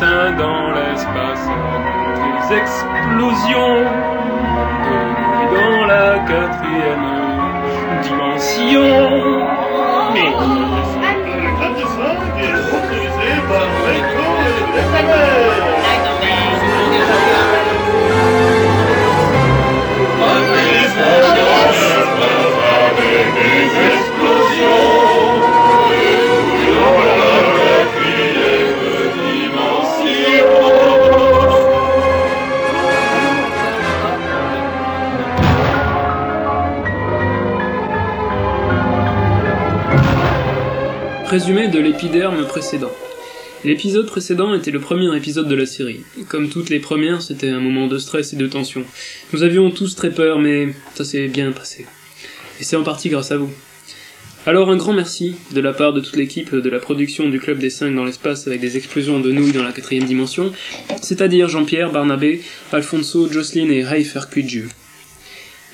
dans l'espace. Des explosions de nuit dans la quatrième dimension. Résumé de l'épiderme précédent. L'épisode précédent était le premier épisode de la série. Comme toutes les premières, c'était un moment de stress et de tension. Nous avions tous très peur, mais ça s'est bien passé. Et c'est en partie grâce à vous. Alors un grand merci de la part de toute l'équipe de la production du Club des 5 dans l'espace avec des explosions de nouilles dans la quatrième dimension, c'est-à-dire Jean-Pierre, Barnabé, Alfonso, Jocelyn et Ray Fercuiju.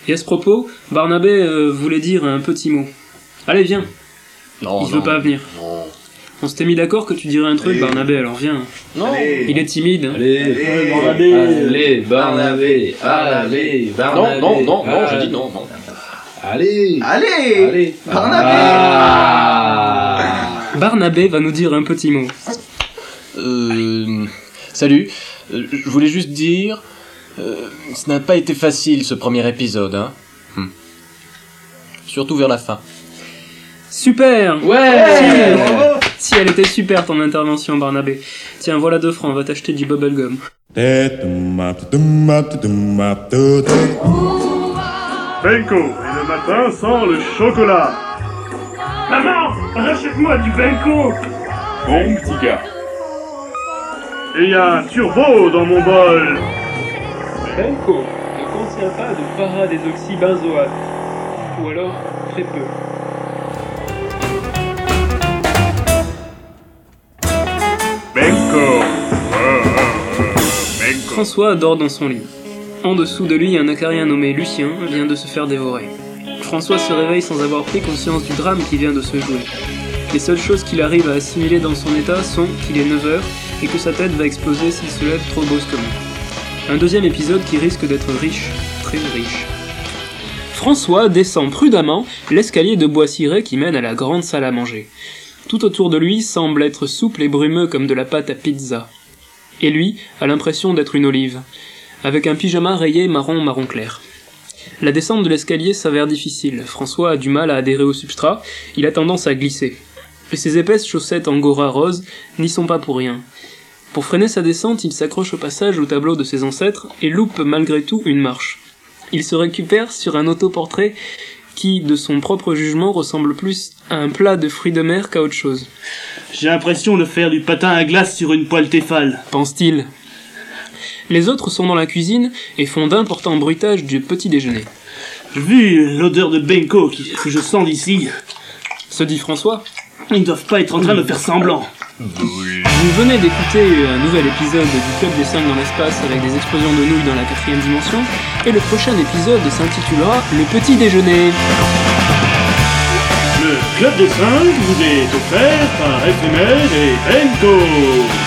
Et à ce propos, Barnabé euh, voulait dire un petit mot. Allez, viens, Non, il veut pas venir. Non. On s'était mis d'accord que tu dirais un truc, Allez. Barnabé, alors viens. Non. Il est timide. hein. Allez, Allez, Barnabé, Allez, Barnabé, allez, Non, Barnabé. non, non, non, allez. j'ai dit non, non. Allez, Allez allez. Barnabé Ah. Barnabé va nous dire un petit mot. Euh, salut. Euh, Je voulais juste dire, euh, ce n'a pas été facile ce premier épisode, hein. Hmm. Surtout vers la fin. Super Ouais Bravo Si elle était super ton intervention, Barnabé. Tiens, voilà deux francs, va t'acheter du bubblegum. Benko, et le matin sent le chocolat. Maman, rachète-moi du Benko. Bon petit gars. Et il y a un turbo dans mon bol. Benko ne contient pas de paradésoxybenzoate. Ou alors, très peu. François dort dans son lit. En dessous de lui, un acarien nommé Lucien vient de se faire dévorer. François se réveille sans avoir pris conscience du drame qui vient de se jouer. Les seules choses qu'il arrive à assimiler dans son état sont qu'il est 9h et que sa tête va exploser s'il se lève trop brusquement. Un deuxième épisode qui risque d'être riche, très riche. François descend prudemment l'escalier de bois ciré qui mène à la grande salle à manger. Tout autour de lui semble être souple et brumeux comme de la pâte à pizza. Et lui a l'impression d'être une olive, avec un pyjama rayé marron-marron clair. La descente de l'escalier s'avère difficile. François a du mal à adhérer au substrat, il a tendance à glisser. Et ses épaisses chaussettes angora rose n'y sont pas pour rien. Pour freiner sa descente, il s'accroche au passage au tableau de ses ancêtres et loupe malgré tout une marche. Il se récupère sur un autoportrait qui, de son propre jugement, ressemble plus à un plat de fruits de mer qu'à autre chose. J'ai l'impression de faire du patin à glace sur une poêle Tefal. pense-t-il. Les autres sont dans la cuisine et font d'importants bruitages du petit déjeuner. Vu l'odeur de Benko que je sens d'ici, Se dit François. ils ne doivent pas être en train de faire semblant. Vous venez d'écouter un nouvel épisode du Club des 5 dans l'espace avec des explosions de nouilles dans la quatrième dimension, et le prochain épisode s'intitulera Le petit déjeuner. Le club des 5 vous est offert par FML et Benko.